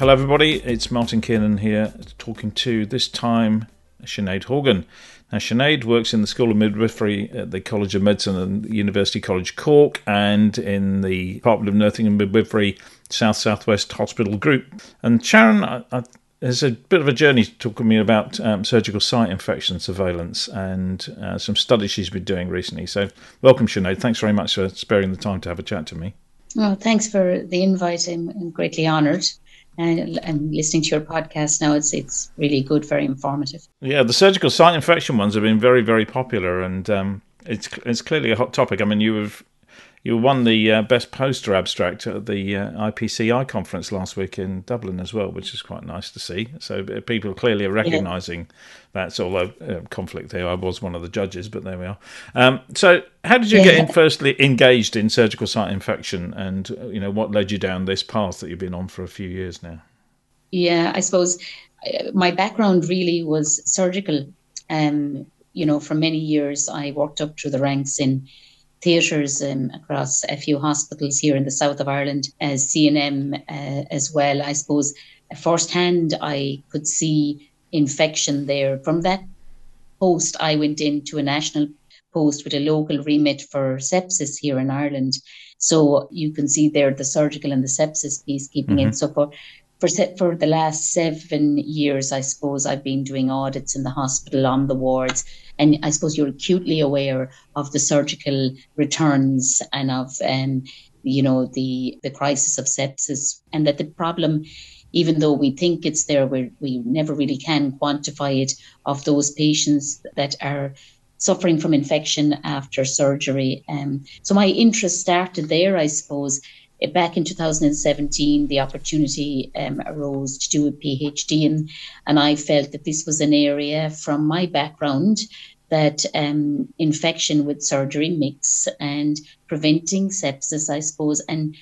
Hello, everybody. It's Martin Kiernan here, talking to this time Sinead Horgan. Now, Sinead works in the School of Midwifery at the College of Medicine and University College Cork and in the Department of Nursing and Midwifery South Southwest Hospital Group. And Sharon I, I, has a bit of a journey talking to me about um, surgical site infection surveillance and uh, some studies she's been doing recently. So, welcome, Sinead. Thanks very much for sparing the time to have a chat to me. Well, thanks for the invite. I'm, I'm greatly honoured and I'm listening to your podcast now. It's it's really good, very informative. Yeah, the surgical site infection ones have been very very popular, and um, it's it's clearly a hot topic. I mean, you have you won the uh, best poster abstract at the uh, IPCI conference last week in Dublin as well, which is quite nice to see. So uh, people clearly are recognising yeah. that. Although uh, conflict there, I was one of the judges, but there we are. Um, so, how did you yeah. get in, firstly engaged in surgical site infection, and uh, you know what led you down this path that you've been on for a few years now? Yeah, I suppose uh, my background really was surgical. Um, you know, for many years I worked up through the ranks in theatres um, across a few hospitals here in the south of Ireland as CNM uh, as well. I suppose firsthand I could see infection there. From that post, I went into a national post with a local remit for sepsis here in Ireland. So you can see there the surgical and the sepsis piece keeping mm-hmm. in. So for for for the last seven years, I suppose I've been doing audits in the hospital on the wards, and I suppose you're acutely aware of the surgical returns and of um, you know the the crisis of sepsis, and that the problem. Even though we think it's there, we we never really can quantify it of those patients that are suffering from infection after surgery. Um, so my interest started there, I suppose, back in 2017, the opportunity um, arose to do a PhD, in, and I felt that this was an area from my background that um, infection with surgery mix and preventing sepsis, I suppose, and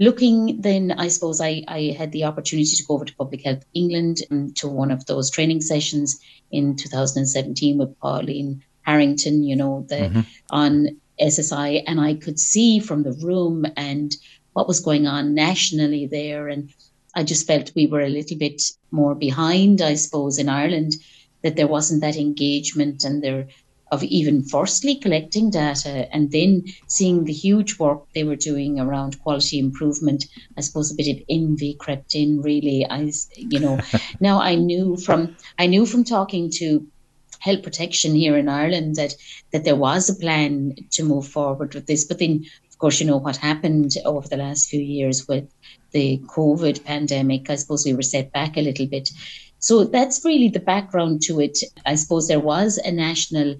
looking then i suppose I, I had the opportunity to go over to public health england um, to one of those training sessions in 2017 with pauline harrington you know the mm-hmm. on ssi and i could see from the room and what was going on nationally there. And I just felt we were a little bit more behind, I suppose, in Ireland, that there wasn't that engagement and there of even firstly collecting data and then seeing the huge work they were doing around quality improvement. I suppose a bit of envy crept in really. I you know, now I knew from I knew from talking to health protection here in Ireland that that there was a plan to move forward with this. But then course, you know what happened over the last few years with the COVID pandemic. I suppose we were set back a little bit. So that's really the background to it. I suppose there was a national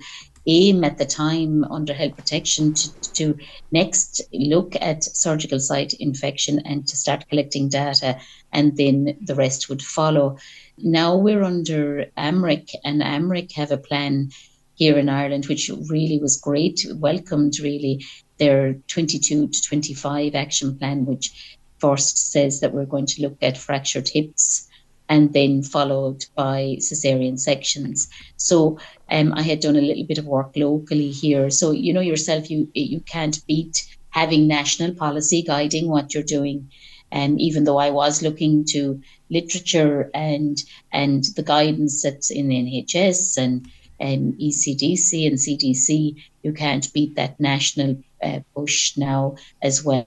aim at the time under health protection to, to next look at surgical site infection and to start collecting data, and then the rest would follow. Now we're under AMRIC, and AMRIC have a plan here in Ireland, which really was great, welcomed really their 22 to 25 action plan, which first says that we're going to look at fractured hips and then followed by cesarean sections. So um, I had done a little bit of work locally here. So you know yourself, you you can't beat having national policy guiding what you're doing. And um, even though I was looking to literature and and the guidance that's in NHS and um, ECDC and CDC, you can't beat that national uh, push now as well.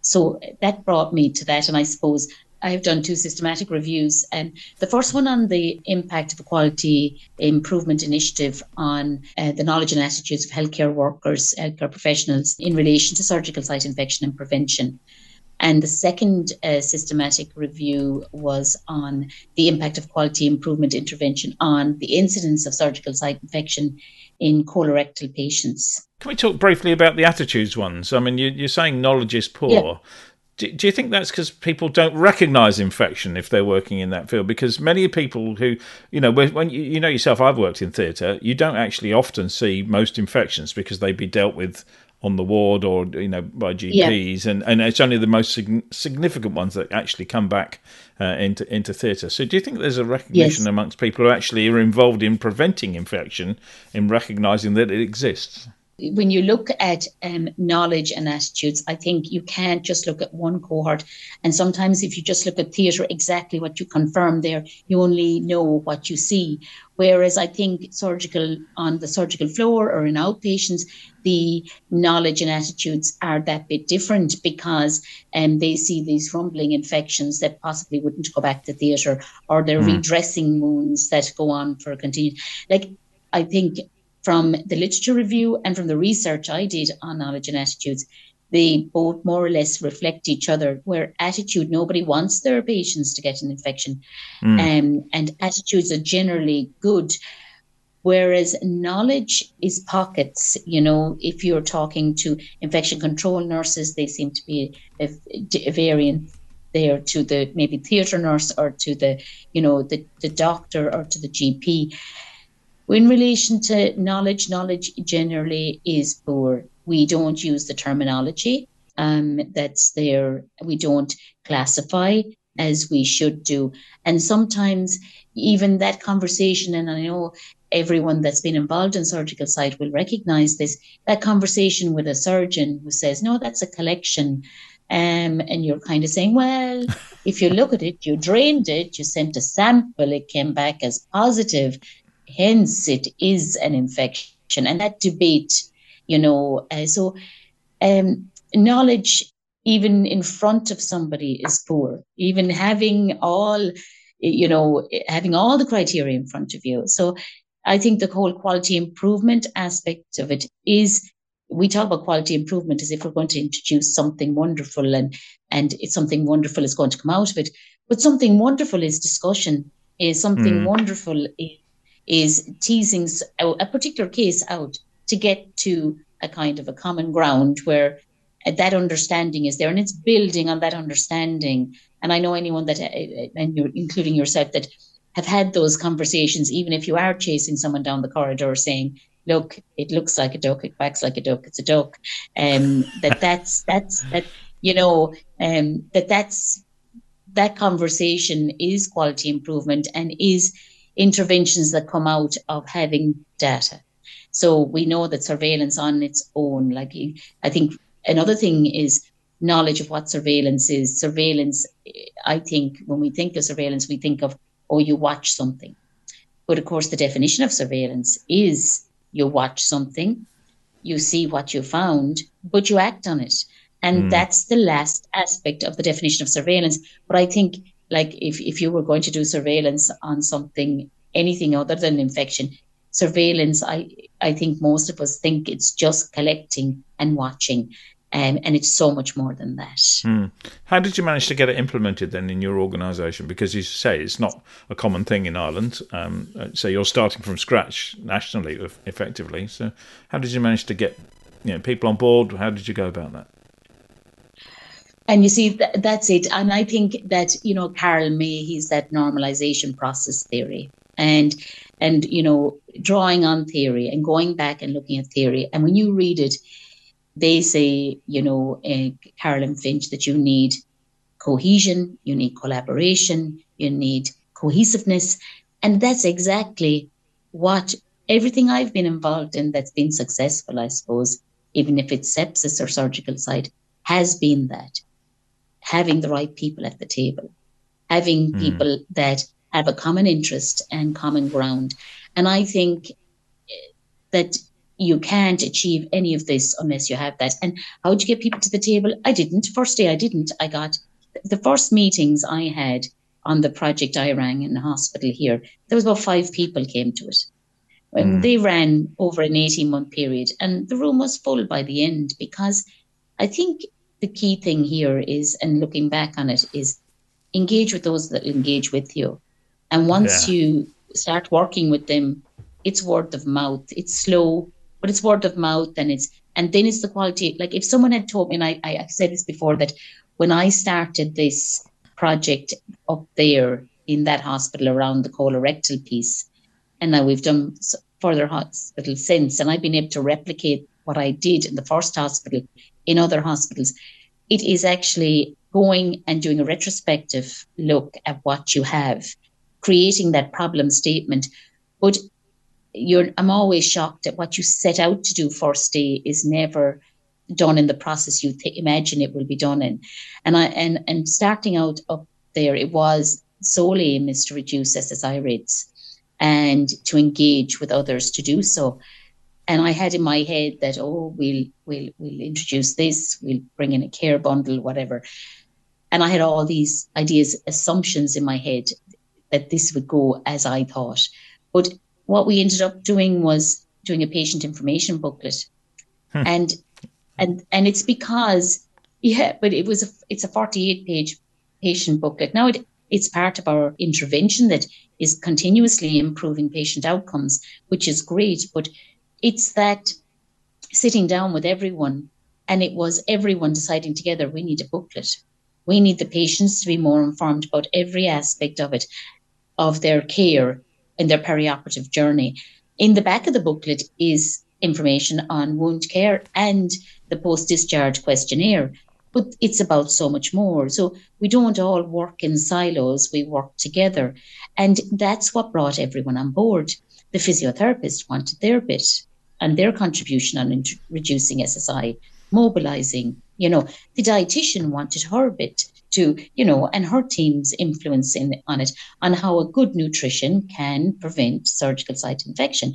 So that brought me to that, and I suppose I've done two systematic reviews. And the first one on the impact of a quality improvement initiative on uh, the knowledge and attitudes of healthcare workers, healthcare professionals in relation to surgical site infection and prevention. And the second uh, systematic review was on the impact of quality improvement intervention on the incidence of surgical site infection in colorectal patients. Can we talk briefly about the attitudes ones? I mean, you, are saying knowledge is poor. Yeah. Do, do, you think that's because people don't recognise infection if they're working in that field? Because many people who, you know, when you, you know yourself, I've worked in theatre, you don't actually often see most infections because they'd be dealt with on the ward or you know by GPs, yeah. and and it's only the most significant ones that actually come back uh, into into theatre. So, do you think there's a recognition yes. amongst people who actually are involved in preventing infection, in recognising that it exists? When you look at um, knowledge and attitudes, I think you can't just look at one cohort. And sometimes, if you just look at theatre, exactly what you confirm there, you only know what you see. Whereas I think surgical on the surgical floor or in outpatients, the knowledge and attitudes are that bit different because um, they see these rumbling infections that possibly wouldn't go back to theatre or they're mm. redressing wounds that go on for a continued. Like I think from the literature review and from the research I did on knowledge and attitudes, they both more or less reflect each other. Where attitude, nobody wants their patients to get an infection, mm. um, and attitudes are generally good. Whereas knowledge is pockets. You know, if you're talking to infection control nurses, they seem to be a, a variant there to the maybe theatre nurse or to the, you know, the, the doctor or to the GP. In relation to knowledge, knowledge generally is poor. We don't use the terminology um, that's there. We don't classify as we should do. And sometimes even that conversation, and I know everyone that's been involved in surgical site will recognize this, that conversation with a surgeon who says, no, that's a collection. Um, and you're kind of saying, well, if you look at it, you drained it, you sent a sample, it came back as positive. Hence, it is an infection. And that debate, you know, uh, so um, knowledge, even in front of somebody, is poor. Even having all, you know, having all the criteria in front of you. So I think the whole quality improvement aspect of it is we talk about quality improvement as if we're going to introduce something wonderful and and it's something wonderful is going to come out of it. But something wonderful is discussion, is something mm. wonderful is is teasing a particular case out to get to a kind of a common ground where that understanding is there and it's building on that understanding. And i know anyone that and you're including yourself that have had those conversations even if you are chasing someone down the corridor saying look it looks like a duck it quacks like a duck it's a duck. Um that that's that's that you know um that that's that conversation is quality improvement and is interventions that come out of having data. So we know that surveillance on its own, like I think another thing is knowledge of what surveillance is. Surveillance, I think when we think of surveillance, we think of, oh, you watch something. But of course, the definition of surveillance is you watch something, you see what you found, but you act on it. And mm. that's the last aspect of the definition of surveillance. But I think like if, if you were going to do surveillance on something, anything other than infection, surveillance, I, I think most of us think it's just collecting and watching. Um, and it's so much more than that. Hmm. How did you manage to get it implemented then in your organisation? Because you say, it's not a common thing in Ireland. Um, so you're starting from scratch nationally, effectively. So how did you manage to get you know, people on board? How did you go about that? And you see, th- that's it. And I think that, you know, Carl May, he's that normalization process theory. And, and, you know, drawing on theory and going back and looking at theory. And when you read it, they say, you know, uh, Carolyn Finch, that you need cohesion, you need collaboration, you need cohesiveness. And that's exactly what everything I've been involved in that's been successful, I suppose, even if it's sepsis or surgical side, has been that having the right people at the table, having mm. people that have a common interest and common ground. And I think that you can't achieve any of this unless you have that. And how would you get people to the table? I didn't. First day I didn't. I got the first meetings I had on the project I ran in the hospital here, there was about five people came to it. Mm. they ran over an 18 month period and the room was full by the end because I think the key thing here is, and looking back on it, is engage with those that engage with you. And once yeah. you start working with them, it's word of mouth. It's slow, but it's word of mouth, and it's and then it's the quality. Like if someone had told me, and I, I said this before, that when I started this project up there in that hospital around the colorectal piece, and now we've done further hospitals since, and I've been able to replicate what I did in the first hospital in other hospitals. It is actually going and doing a retrospective look at what you have, creating that problem statement. But I'm always shocked at what you set out to do first day is never done in the process you th- imagine it will be done in. And I and and starting out up there, it was solely aim is to reduce SSI rates and to engage with others to do so. And I had in my head that oh we'll we'll we'll introduce this, we'll bring in a care bundle, whatever. And I had all these ideas, assumptions in my head that this would go as I thought. But what we ended up doing was doing a patient information booklet. Hmm. And and and it's because yeah, but it was a it's a 48 page patient booklet. Now it it's part of our intervention that is continuously improving patient outcomes, which is great. But it's that sitting down with everyone, and it was everyone deciding together we need a booklet. We need the patients to be more informed about every aspect of it, of their care in their perioperative journey. In the back of the booklet is information on wound care and the post discharge questionnaire. But it's about so much more. So we don't all work in silos, we work together. And that's what brought everyone on board. The physiotherapist wanted their bit and their contribution on int- reducing SSI, mobilizing. You know, the dietitian wanted her bit to, you know, and her team's influence in, on it, on how a good nutrition can prevent surgical site infection.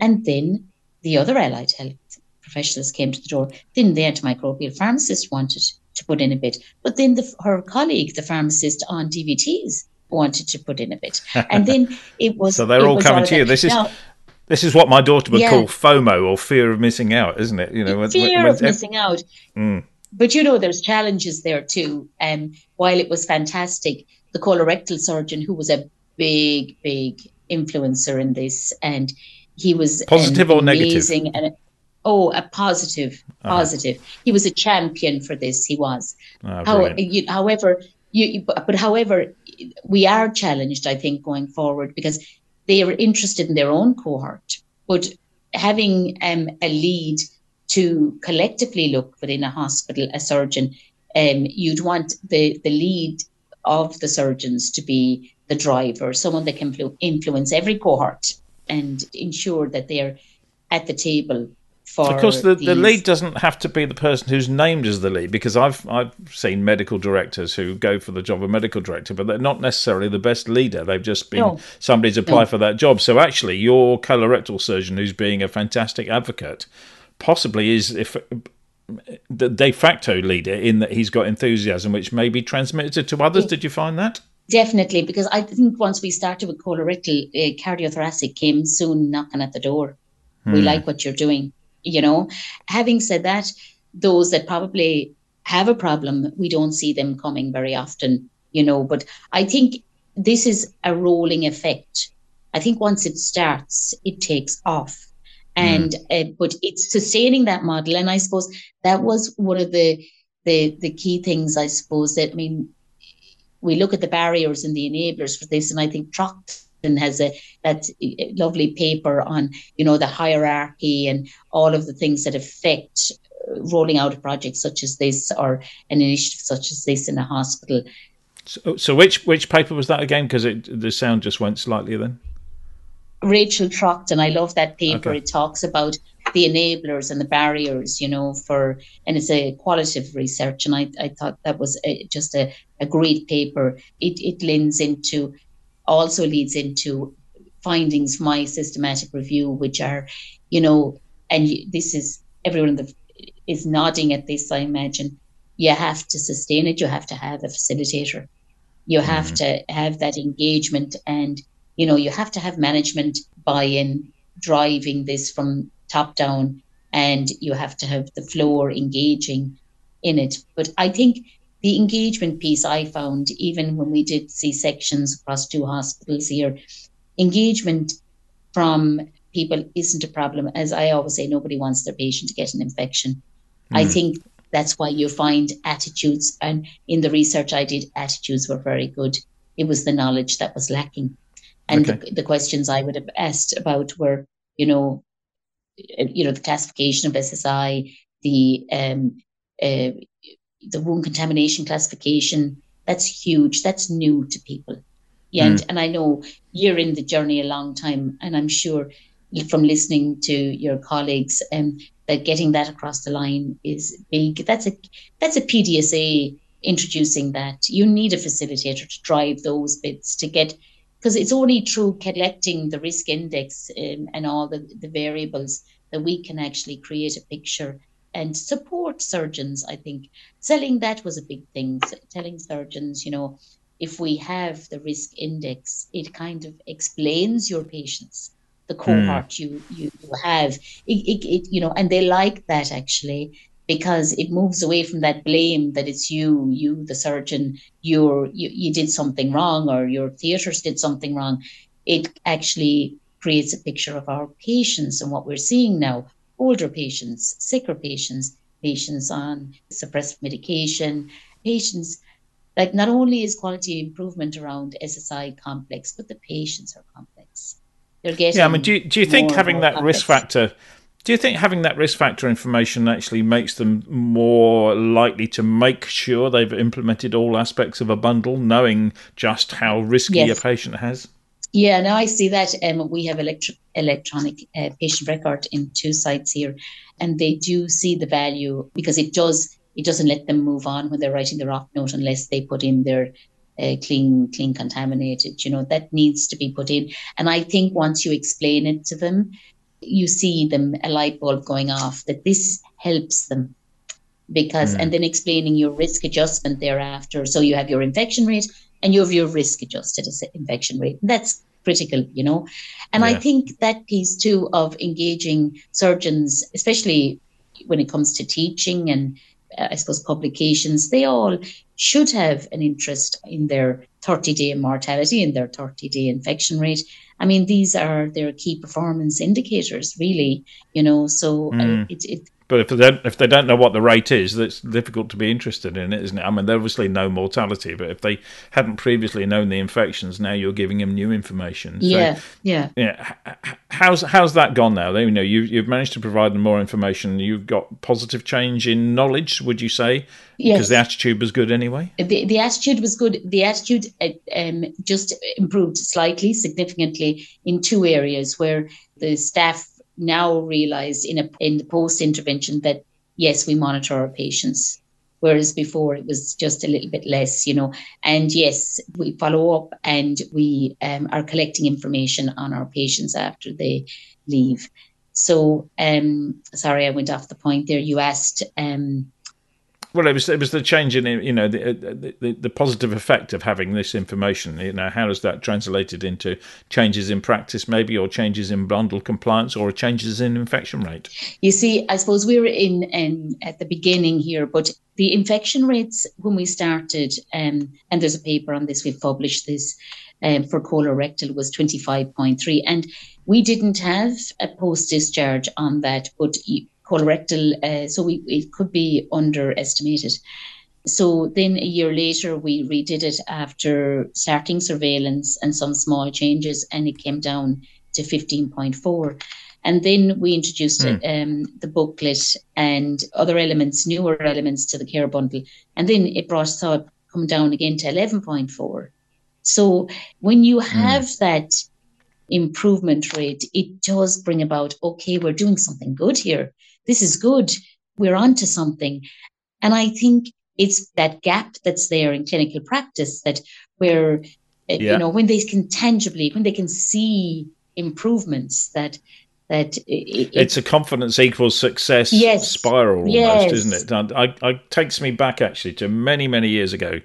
And then the other allied health professionals came to the door. Then the antimicrobial pharmacist wanted to put in a bit, but then the, her colleague, the pharmacist on DVTs, wanted to put in a bit, and then it was. so they're all coming all to you. This is. This is what my daughter would yeah. call FOMO or fear of missing out, isn't it? You know, fear when, when, of missing out. Mm. But you know, there's challenges there too. And um, while it was fantastic, the colorectal surgeon, who was a big, big influencer in this, and he was positive or negative. And, oh, a positive, uh-huh. positive. Uh-huh. He was a champion for this. He was. Oh, How, you, however, you, but however, we are challenged, I think, going forward because they are interested in their own cohort, but having um, a lead to collectively look within a hospital, a surgeon, um, you'd want the, the lead of the surgeons to be the driver, someone that can influence every cohort and ensure that they're at the table for. Of course, the, the lead doesn't have to be the person who's named as the lead because I've I've seen medical directors who go for the job of medical director, but they're not necessarily the best leader. They've just been no. somebody's applied no. for that job. So actually, your colorectal surgeon who's being a fantastic advocate possibly is if the de facto leader in that he's got enthusiasm which may be transmitted to others. Did you find that? Definitely, because I think once we started with colorectal, uh, cardiothoracic came soon knocking at the door. Hmm. We like what you're doing, you know. Having said that, those that probably have a problem, we don't see them coming very often, you know. But I think this is a rolling effect. I think once it starts, it takes off. And mm. uh, but it's sustaining that model, and I suppose that was one of the the the key things. I suppose that I mean we look at the barriers and the enablers for this, and I think Troughton has a that lovely paper on you know the hierarchy and all of the things that affect uh, rolling out a project such as this or an initiative such as this in a hospital. So, so which which paper was that again? Because the sound just went slightly then. Rachel Troughton, I love that paper. Okay. It talks about the enablers and the barriers, you know, for, and it's a qualitative research. And I, I thought that was a, just a, a great paper. It, it lends into, also leads into findings from my systematic review, which are, you know, and this is everyone the, is nodding at this, I imagine. You have to sustain it. You have to have a facilitator. You have mm-hmm. to have that engagement and you know, you have to have management buy in, driving this from top down, and you have to have the floor engaging in it. But I think the engagement piece I found, even when we did C sections across two hospitals here, engagement from people isn't a problem. As I always say, nobody wants their patient to get an infection. Mm. I think that's why you find attitudes, and in the research I did, attitudes were very good. It was the knowledge that was lacking. And okay. the, the questions I would have asked about were, you know, uh, you know, the classification of SSI, the um, uh, the wound contamination classification. That's huge. That's new to people. Yeah, mm. and, and I know you're in the journey a long time, and I'm sure from listening to your colleagues um, that getting that across the line is big. That's a that's a PDSA introducing that. You need a facilitator to drive those bits to get because it's only through collecting the risk index um, and all the, the variables that we can actually create a picture and support surgeons. I think selling that was a big thing. Telling surgeons, you know, if we have the risk index, it kind of explains your patients, the hmm. cohort mm. you, you you have. It, it, it, you know, and they like that actually because it moves away from that blame that it's you, you the surgeon, you're you, you did something wrong or your theatres did something wrong. It actually creates a picture of our patients and what we're seeing now older patients, sicker patients, patients on suppressive medication, patients like not only is quality improvement around SSI complex, but the patients are complex. They're getting yeah. I mean, do you, do you think having that complex. risk factor? Do you think having that risk factor information actually makes them more likely to make sure they've implemented all aspects of a bundle, knowing just how risky yes. a patient has? Yeah, now I see that. Um, we have electro- electronic uh, patient record in two sites here, and they do see the value because it does it doesn't let them move on when they're writing their off note unless they put in their uh, clean clean contaminated. You know that needs to be put in, and I think once you explain it to them, you see them a light bulb going off that this helps them because mm. and then explaining your risk adjustment thereafter. So you have your infection rate and you have your risk adjusted infection rate. That's critical, you know. And yeah. I think that piece too of engaging surgeons, especially when it comes to teaching and uh, I suppose publications, they all should have an interest in their 30 day mortality and their 30 day infection rate. I mean, these are their key performance indicators, really, you know. So mm. uh, it, it but if they don't, if they don't know what the rate is, it's difficult to be interested in it, isn't it? I mean, they obviously know mortality, but if they hadn't previously known the infections, now you're giving them new information. Yeah, so, yeah, yeah. How's how's that gone now? You know, you you've managed to provide them more information. You've got positive change in knowledge, would you say? Yes. Because the attitude was good anyway. The the attitude was good. The attitude uh, um, just improved slightly, significantly in two areas where the staff now realized in a in the post intervention that yes, we monitor our patients. Whereas before it was just a little bit less, you know. And yes, we follow up and we um, are collecting information on our patients after they leave. So, um, sorry, I went off the point there. You asked um, well, it was it was the change in you know the, the, the positive effect of having this information. You know, how does that translated into changes in practice, maybe, or changes in bundle compliance, or changes in infection rate? You see, I suppose we were in, in at the beginning here, but the infection rates when we started, um, and there's a paper on this. We've published this um, for colorectal was twenty five point three, and we didn't have a post discharge on that, but colorectal, uh, so we, it could be underestimated. So then a year later, we redid it after starting surveillance and some small changes, and it came down to 15.4. And then we introduced mm. um, the booklet and other elements, newer elements to the care bundle. And then it brought us up, come down again to 11.4. So when you hmm. have mm. that improvement rate, it does bring about, okay, we're doing something good here this is good. We're onto something. And I think it's that gap that's there in clinical practice that where, uh, yeah. you know, when they can tangibly, when they can see improvements that, that it, it's a confidence equals success yes, spiral almost, yes. isn't it? I, I, it takes me back actually to many, many years ago.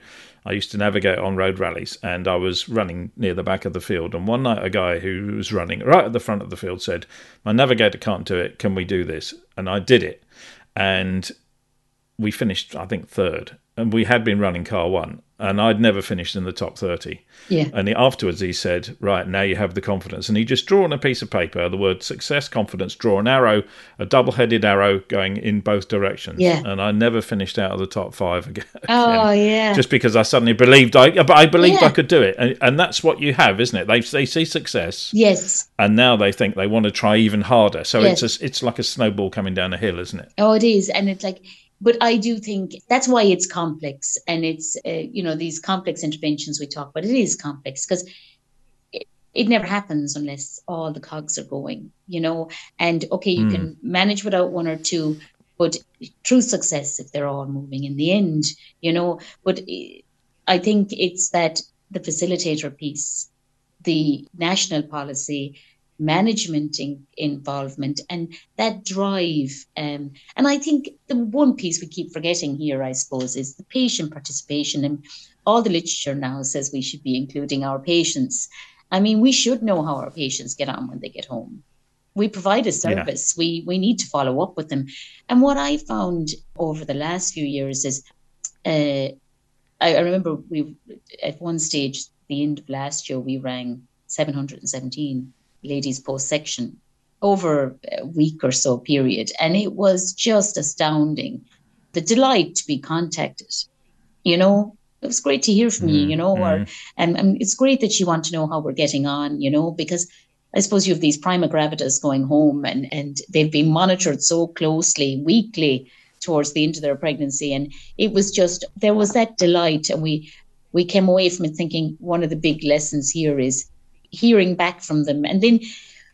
I used to navigate on road rallies and I was running near the back of the field. And one night, a guy who was running right at the front of the field said, My navigator can't do it. Can we do this? And I did it. And we finished, I think, third. And we had been running car one and I'd never finished in the top 30. Yeah. And he, afterwards he said, Right, now you have the confidence. And he just drew on a piece of paper the word success, confidence, draw an arrow, a double headed arrow going in both directions. Yeah. And I never finished out of the top five again. Oh, yeah. Just because I suddenly believed I, but I believed yeah. I could do it. And, and that's what you have, isn't it? They, they see success. Yes. And now they think they want to try even harder. So yes. it's, a, it's like a snowball coming down a hill, isn't it? Oh, it is. And it's like, but I do think that's why it's complex, and it's uh, you know these complex interventions we talk about. It is complex because it never happens unless all the cogs are going, you know. And okay, you Mm. can manage without one or two, but true success if they're all moving in the end, you know. But I think it's that the facilitator piece, the national policy, management in, involvement, and that drive. Um, and I think the one piece we keep forgetting here, I suppose, is the patient participation. And all the literature now says we should be including our patients. I mean, we should know how our patients get on when they get home. We provide a service. We we need to follow up with them. And what I found over the last few years is, uh, I, I remember we at one stage, the end of last year, we rang 717 ladies post section over a week or so period, and it was just astounding. The delight to be contacted, you know, it was great to hear from you, you know, mm-hmm. or and, and it's great that you want to know how we're getting on, you know, because I suppose you have these prima gravidas going home and, and they've been monitored so closely, weekly, towards the end of their pregnancy. And it was just, there was that delight. And we, we came away from it thinking one of the big lessons here is hearing back from them. And then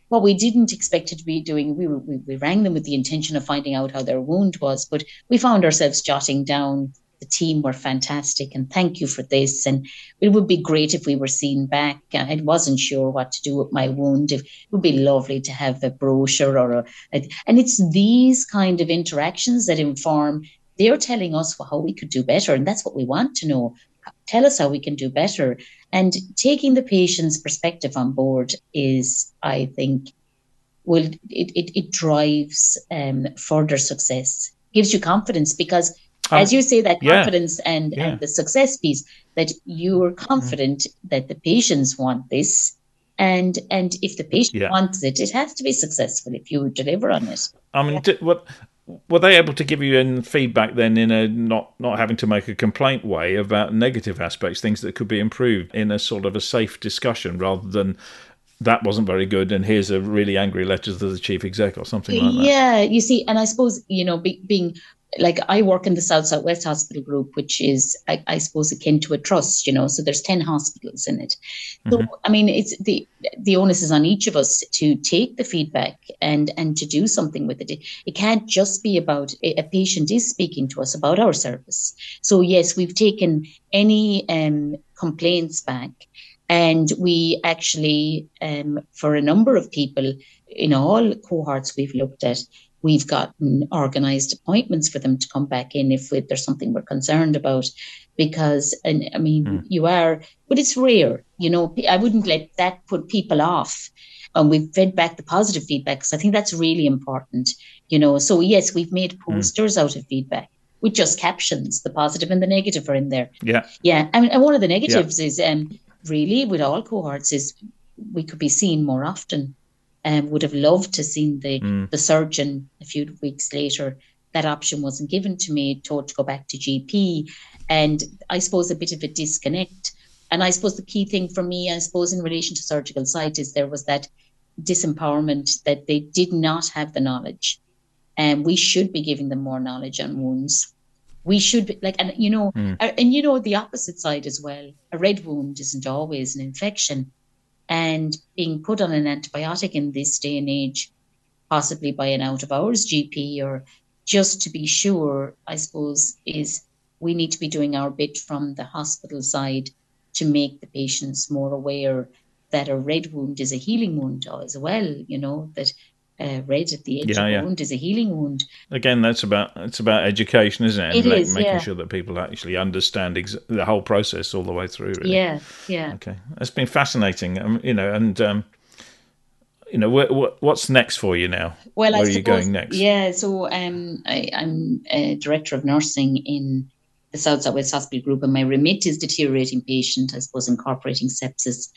what we didn't expect to be doing, we, we, we rang them with the intention of finding out how their wound was, but we found ourselves jotting down the team were fantastic and thank you for this. And it would be great if we were seen back. I wasn't sure what to do with my wound. It would be lovely to have a brochure or a, a and it's these kind of interactions that inform. They're telling us how we could do better, and that's what we want to know. Tell us how we can do better. And taking the patient's perspective on board is, I think, will it it, it drives um, further success, gives you confidence because as you say, that yeah. confidence and, Yeah. and the success piece, that you are confident that the patients want this. And and if the patient Yeah. wants it, it has to be successful if you deliver on it. I mean, what were they able to give you in feedback then in a not not having to make a complaint way about negative aspects, things that could be improved in a sort of a safe discussion rather than that wasn't very good and here's a really angry letter to the chief exec or something like that. Yeah, you see, and I suppose you know, be, being like I work in the South Southwest Hospital Group, which is I, I suppose akin to a trust, you know. So there's ten hospitals in it. So I mean, it's the the onus is on each of us to take the feedback and and to do something with it. It, it can't just be about a, a patient is speaking to us about our service. So yes, we've taken any um, complaints back. And we actually, um, for a number of people in all cohorts we've looked at, we've gotten organized appointments for them to come back in if we- there's something we're concerned about. Because, and I mean, you are, but it's rare, you know. I wouldn't let that put people off. And we've fed back the positive feedback because I think that's really important, you know. So, yes, we've made posters out of feedback with just captions. The positive and the negative are in there. Yeah. Yeah, I mean, and one of the negatives is um, really with all cohorts is we could be seen more often. Um, would have loved to seen the the surgeon a few weeks later. That option wasn't given to me. Told to go back to GP, and I suppose a bit of a disconnect. And I suppose the key thing for me, I suppose, in relation to surgical site, is there was that disempowerment that they did not have the knowledge, and we should be giving them more knowledge on wounds we should be like and you know uh, and you know the opposite side as well a red wound isn't always an infection and being put on an antibiotic in this day and age possibly by an out of hours gp or just to be sure i suppose is we need to be doing our bit from the hospital side to make the patients more aware that a red wound is a healing wound as well you know that uh, red at the edge Yeah, of yeah. wound is a healing wound Again, that's about it's about education, isn't it? And It ma- is, making yeah. sure that people actually understand ex- the whole process all the way through. Really. yeah yeah Okay, that's been fascinating. Um, you know, and um, you know, wh- wh- what's next for you now? Well, Where I are you going next? Yeah, so um, I, I'm a director of nursing in the South Southwest Hospital Group, and my remit is deteriorating patient, I suppose, incorporating sepsis,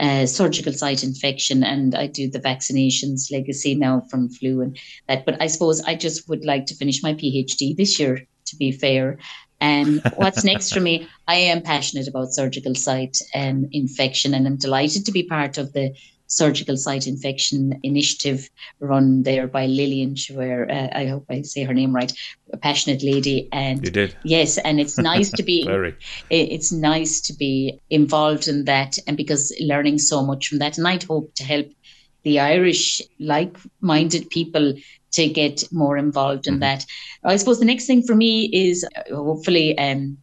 uh, surgical site infection, and I do the vaccinations legacy now from flu and that. But I suppose I just would like to finish my PhD this year, to be fair. And what's next for me? I am passionate about surgical site um, infection, and I'm delighted to be part of the surgical site infection initiative run there by Lillian where uh, I hope I say her name right, a passionate lady. And you did. Yes, and it's nice to be Very. it's nice to be involved in that and because learning so much from that. And I'd hope to help the Irish like-minded people to get more involved in mm-hmm. that. I suppose the next thing for me is uh, hopefully um,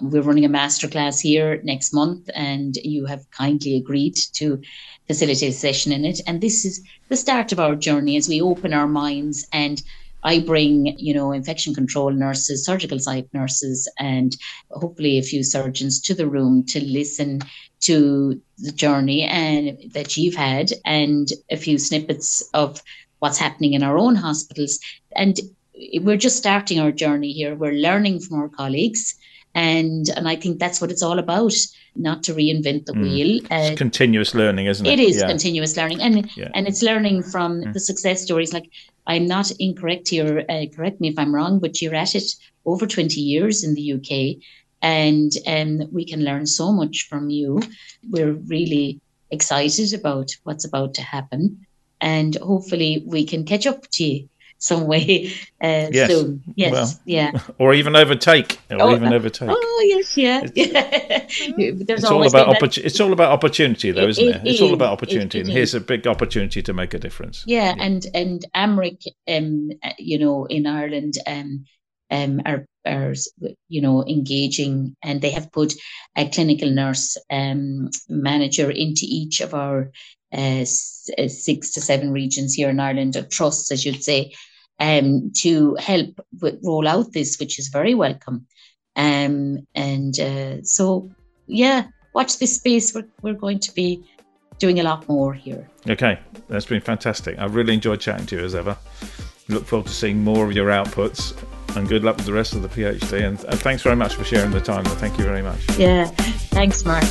we're running a masterclass here next month, and you have kindly agreed to facilitate a session in it. And this is the start of our journey as we open our minds and I bring, you know, infection control nurses, surgical site nurses, and hopefully a few surgeons to the room to listen to the journey and that you've had and a few snippets of what's happening in our own hospitals. And we're just starting our journey here. We're learning from our colleagues and and I think that's what it's all about. Not to reinvent the mm. wheel. Uh, continuous learning, isn't it? It is yeah. continuous learning, and yeah. and it's learning from mm. the success stories. Like I'm not incorrect here. Uh, correct me if I'm wrong, but you're at it over 20 years in the UK, and um, we can learn so much from you. We're really excited about what's about to happen, and hopefully we can catch up to you some way uh, yes. soon. Yes, well, yeah. Or even overtake, or oh, even overtake. Oh yes, yeah. it's all about opportunity. It's all about opportunity, though, isn't it? it? It's all about opportunity, it, it and here's a big opportunity to make a difference. Yeah, yeah. and and Amric, um, you know, in Ireland, um, um, are are you know engaging, and they have put a clinical nurse um manager into each of our uh, six to seven regions here in Ireland, or trusts, as you'd say, um, to help with, roll out this, which is very welcome. Um, and uh, so, yeah, watch this space. We're, we're going to be doing a lot more here. Okay, that's been fantastic. I've really enjoyed chatting to you as ever. Look forward to seeing more of your outputs and good luck with the rest of the PhD. And, and thanks very much for sharing the time. Thank you very much. Yeah, thanks, Mark.